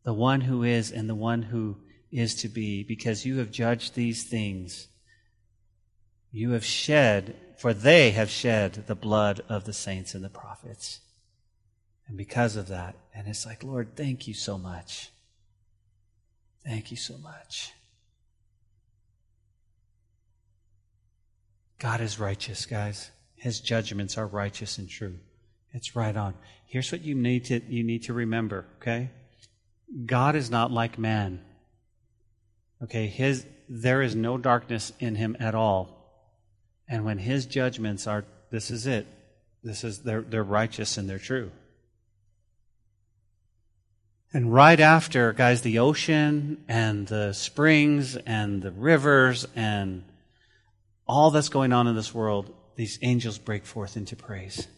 the one who is and the one who is to be, because you have judged these things. You have shed, for they have shed the blood of the saints and the prophets. And because of that, and it's like, Lord, thank you so much. Thank you so much. God is righteous, guys. His judgments are righteous and true. It's right on. Here's what you need to you need to remember, okay? God is not like man. Okay, his there is no darkness in him at all. And when his judgments are this is it. This is they're they're righteous and they're true. And right after, guys, the ocean and the springs and the rivers and all that's going on in this world, these angels break forth into praise.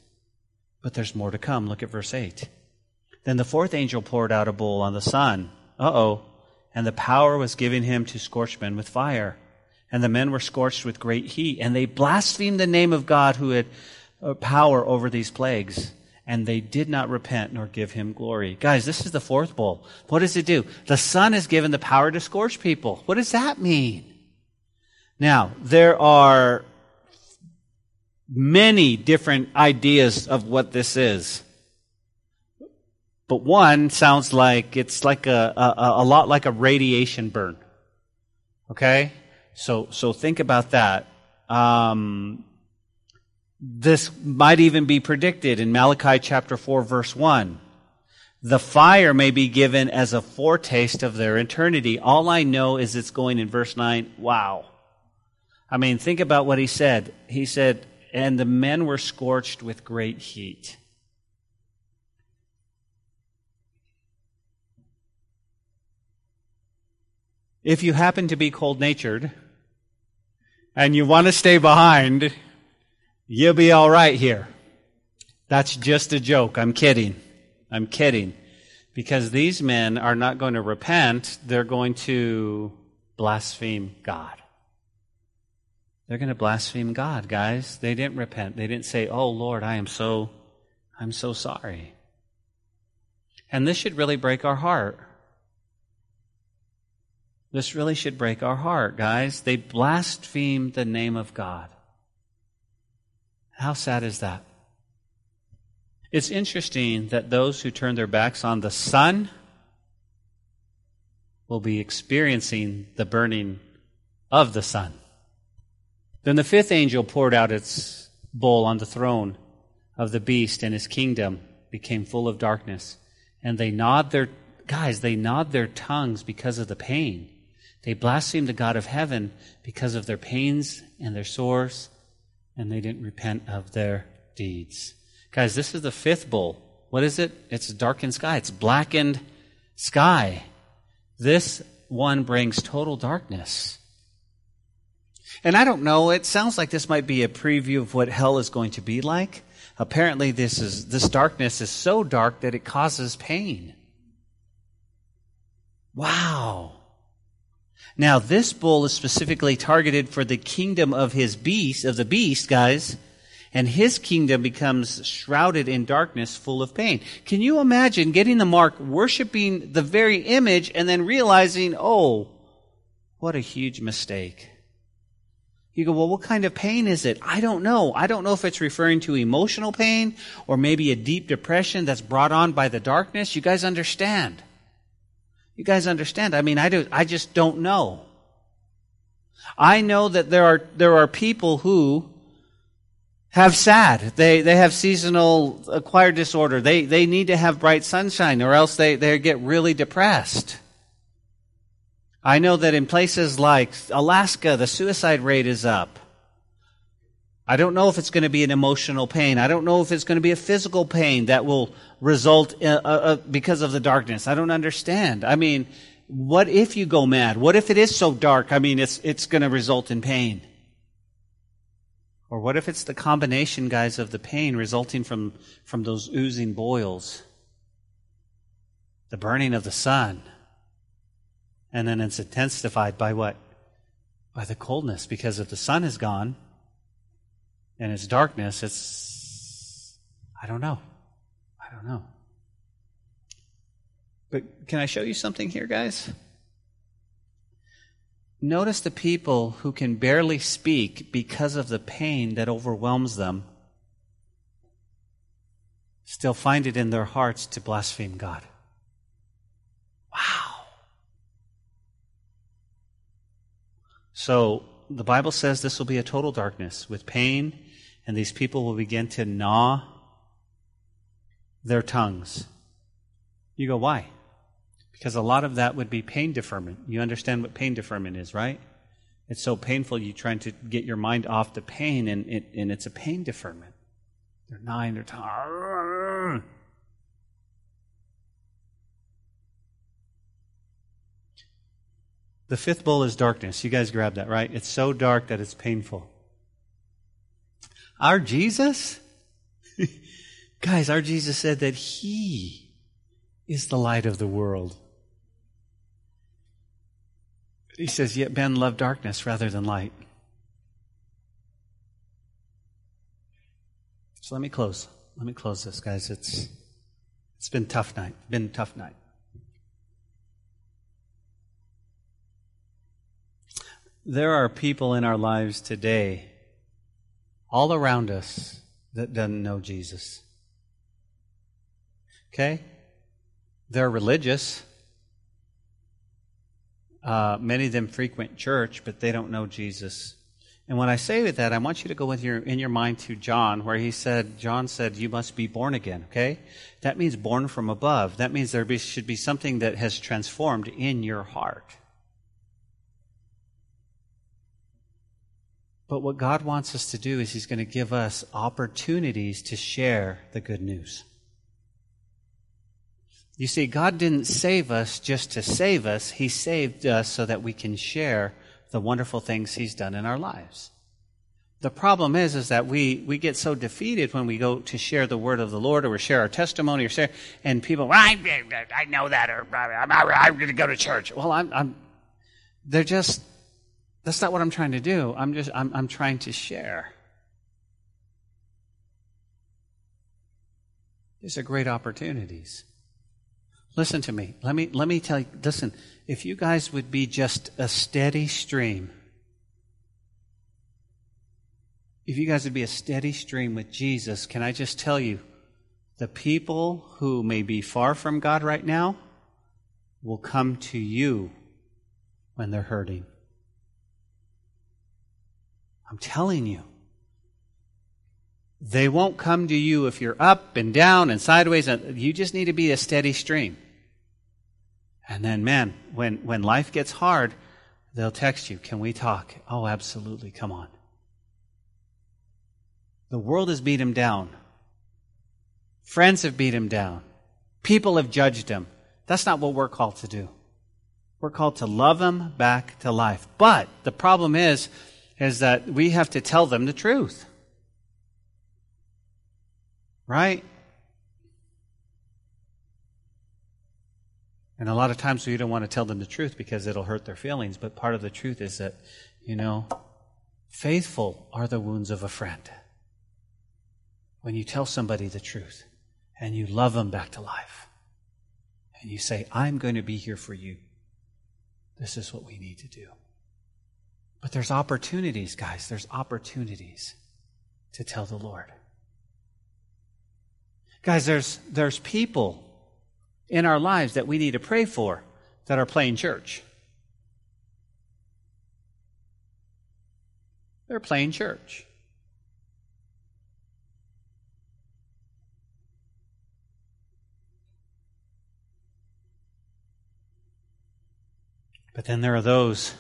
But there's more to come. Look at verse 8. Then the fourth angel poured out a bowl on the sun. Uh oh. And the power was given him to scorch men with fire. And the men were scorched with great heat. And they blasphemed the name of God who had uh, power over these plagues. And they did not repent nor give him glory. Guys, this is the fourth bowl. What does it do? The sun is given the power to scorch people. What does that mean? Now, there are many different ideas of what this is. But one sounds like it's like a, a, a lot like a radiation burn. Okay? So, so think about that. Um, this might even be predicted in Malachi chapter 4 verse 1. The fire may be given as a foretaste of their eternity. All I know is it's going in verse 9. Wow. I mean, think about what he said. He said, and the men were scorched with great heat. If you happen to be cold natured and you want to stay behind, you'll be all right here. That's just a joke. I'm kidding. I'm kidding. Because these men are not going to repent, they're going to blaspheme God. They're going to blaspheme God, guys. They didn't repent. They didn't say, "Oh Lord, I am so I'm so sorry." And this should really break our heart. This really should break our heart, guys. They blasphemed the name of God. How sad is that? It's interesting that those who turn their backs on the sun will be experiencing the burning of the sun. Then the fifth angel poured out its bowl on the throne of the beast, and his kingdom became full of darkness. And they gnawed their, guys, they gnawed their tongues because of the pain. They blasphemed the God of heaven because of their pains and their sores, and they didn't repent of their deeds. Guys, this is the fifth bowl. What is it? It's a darkened sky. It's blackened sky. This one brings total darkness. And I don't know, it sounds like this might be a preview of what hell is going to be like. Apparently, this, is, this darkness is so dark that it causes pain. Wow. Now, this bowl is specifically targeted for the kingdom of his beast, of the beast, guys, and his kingdom becomes shrouded in darkness, full of pain. Can you imagine getting the mark, worshiping the very image, and then realizing, oh, what a huge mistake? You go, well, what kind of pain is it? I don't know. I don't know if it's referring to emotional pain or maybe a deep depression that's brought on by the darkness. You guys understand? You guys understand? I mean, I do, I just don't know. I know that there are, there are people who have SAD. They, they have seasonal acquired disorder. They, they need to have bright sunshine or else they, they get really depressed. I know that in places like Alaska, the suicide rate is up. I don't know if it's going to be an emotional pain. I don't know if it's going to be a physical pain that will result in, uh, uh, because of the darkness. I don't understand. I mean, what if you go mad? What if it is so dark? I mean, it's, it's going to result in pain. Or what if it's the combination, guys, of the pain resulting from, from those oozing boils? The burning of the sun. And then it's intensified by what? By the coldness, because if the sun is gone, and it's darkness, it's, I don't know. I don't know. But can I show you something here, guys? Notice the people who can barely speak because of the pain that overwhelms them still find it in their hearts to blaspheme God. Wow. So, the Bible says this will be a total darkness with pain, and these people will begin to gnaw their tongues. You go, why? Because a lot of that would be pain deferment. You understand what pain deferment is, right? It's so painful you're trying to get your mind off the pain, and, it, and it's a pain deferment. They're gnawing their tongue. The fifth bowl is darkness. You guys grab that, right? It's so dark that it's painful. Our Jesus? guys, our Jesus said that He is the light of the world. He says, Yet men love darkness rather than light. So let me close. Let me close this, guys. It's it's been tough night. Been tough night. There are people in our lives today, all around us, that doesn't know Jesus. Okay? They're religious. Uh, many of them frequent church, but they don't know Jesus. And when I say that, I want you to go with your, in your mind to John, where he said, John said, you must be born again, okay? That means born from above. That means there be, should be something that has transformed in your heart. But what God wants us to do is He's going to give us opportunities to share the good news. You see, God didn't save us just to save us, He saved us so that we can share the wonderful things He's done in our lives. The problem is, is that we, we get so defeated when we go to share the word of the Lord or share our testimony or share, and people, I, I know that, or I'm, I'm going to go to church. Well, I'm, I'm, they're just that's not what I'm trying to do. I'm just I'm, I'm trying to share. These are great opportunities. Listen to me. Let me let me tell you. Listen, if you guys would be just a steady stream, if you guys would be a steady stream with Jesus, can I just tell you, the people who may be far from God right now will come to you when they're hurting. I'm telling you. They won't come to you if you're up and down and sideways. Uh, you just need to be a steady stream. And then, man, when, when life gets hard, they'll text you, Can we talk? Oh, absolutely. Come on. The world has beat him down. Friends have beat him down. People have judged him. That's not what we're called to do. We're called to love him back to life. But the problem is, is that we have to tell them the truth. Right? And a lot of times we don't want to tell them the truth because it'll hurt their feelings. But part of the truth is that, you know, faithful are the wounds of a friend. When you tell somebody the truth and you love them back to life and you say, I'm going to be here for you, this is what we need to do. But there's opportunities, guys. There's opportunities to tell the Lord. Guys, there's, there's people in our lives that we need to pray for that are playing church. They're playing church. But then there are those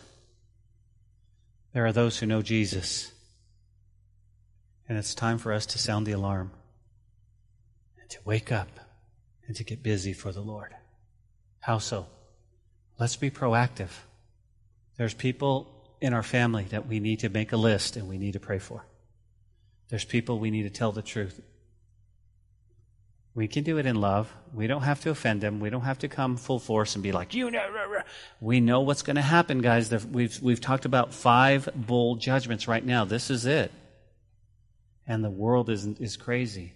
there are those who know Jesus. And it's time for us to sound the alarm and to wake up and to get busy for the Lord. How so? Let's be proactive. There's people in our family that we need to make a list and we need to pray for. There's people we need to tell the truth. We can do it in love. We don't have to offend them. We don't have to come full force and be like, you know. We know what's going to happen, guys. We've, we've talked about five bowl judgments right now. This is it. And the world is, is crazy.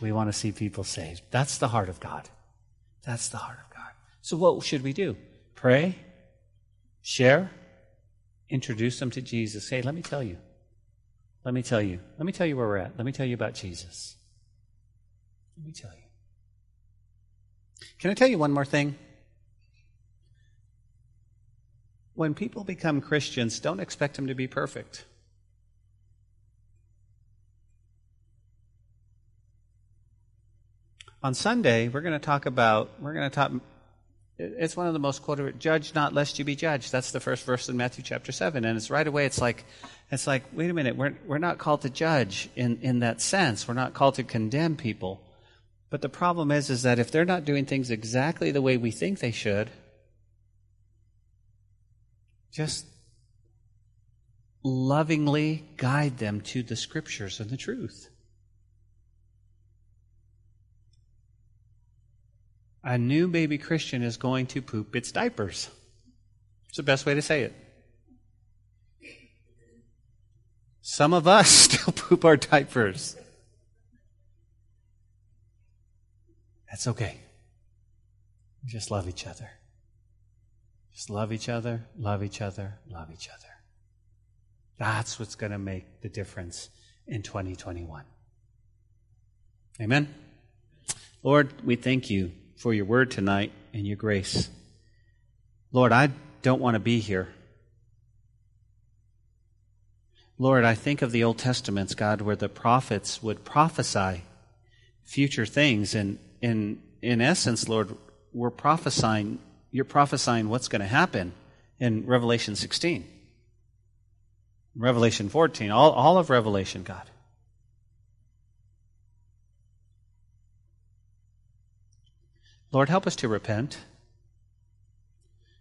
We want to see people saved. That's the heart of God. That's the heart of God. So, what should we do? Pray, share, introduce them to Jesus. Hey, let me tell you. Let me tell you. Let me tell you where we're at. Let me tell you about Jesus. Let me tell you. Can I tell you one more thing? When people become Christians, don't expect them to be perfect. On Sunday, we're going to talk about, we're going to talk, it's one of the most quoted, judge not lest you be judged. That's the first verse in Matthew chapter 7. And it's right away, it's like, it's like, wait a minute, we're, we're not called to judge in, in that sense. We're not called to condemn people. But the problem is, is that if they're not doing things exactly the way we think they should, just lovingly guide them to the scriptures and the truth. a new baby Christian is going to poop its diapers. It's the best way to say it. Some of us still poop our diapers. That's okay. Just love each other. Just love each other, love each other, love each other. That's what's going to make the difference in 2021. Amen. Lord, we thank you for your word tonight and your grace. Lord, I don't want to be here. Lord, I think of the Old Testaments, God, where the prophets would prophesy future things. And in, in essence, Lord, we're prophesying, you're prophesying what's going to happen in Revelation 16, Revelation 14, all, all of Revelation, God. Lord, help us to repent.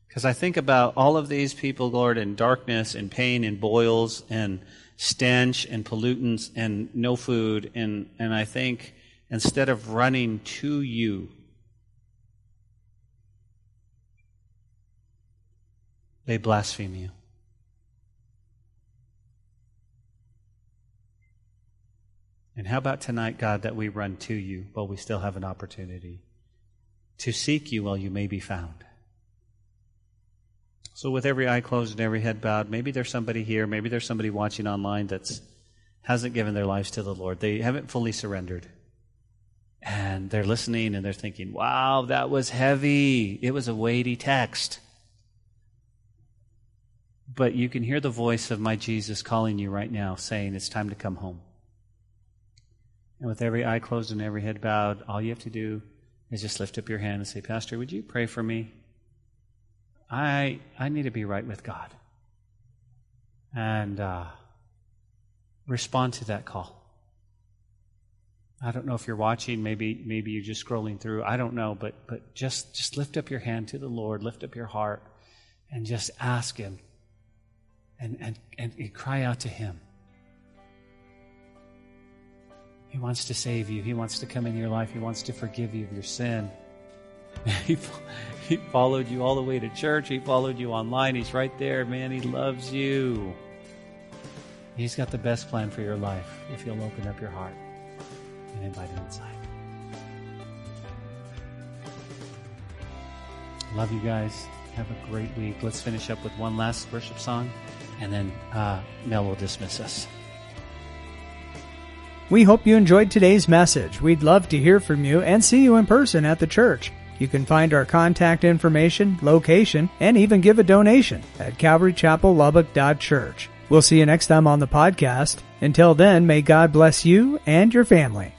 Because I think about all of these people, Lord, in darkness and pain and boils and stench and pollutants and no food. And, and I think instead of running to you, they blaspheme you. And how about tonight, God, that we run to you while we still have an opportunity? to seek you while you may be found. So, with every eye closed and every head bowed, maybe there's somebody here, maybe there's somebody watching online that hasn't given their lives to the Lord. They haven't fully surrendered. And they're listening and they're thinking, wow, that was heavy. It was a weighty text. But you can hear the voice of my Jesus calling you right now, saying, It's time to come home. And with every eye closed and every head bowed, all you have to do is just lift up your hand and say, Pastor, would you pray for me? I, I need to be right with God. And uh, respond to that call. I don't know if you're watching, maybe maybe you're just scrolling through. I don't know, but but just just lift up your hand to the Lord, lift up your heart, and just ask Him and, and, and, and cry out to Him. He wants to save you. He wants to come in your life. He wants to forgive you of your sin. He, he followed you all the way to church. He followed you online. He's right there, man. He loves you. He's got the best plan for your life if you'll open up your heart and invite him inside. Love you guys. Have a great week. Let's finish up with one last worship song, and then uh, Mel will dismiss us. We hope you enjoyed today's message. We'd love to hear from you and see you in person at the church. You can find our contact information, location, and even give a donation at calvarychapellubbock.church. We'll see you next time on the podcast. Until then, may God bless you and your family.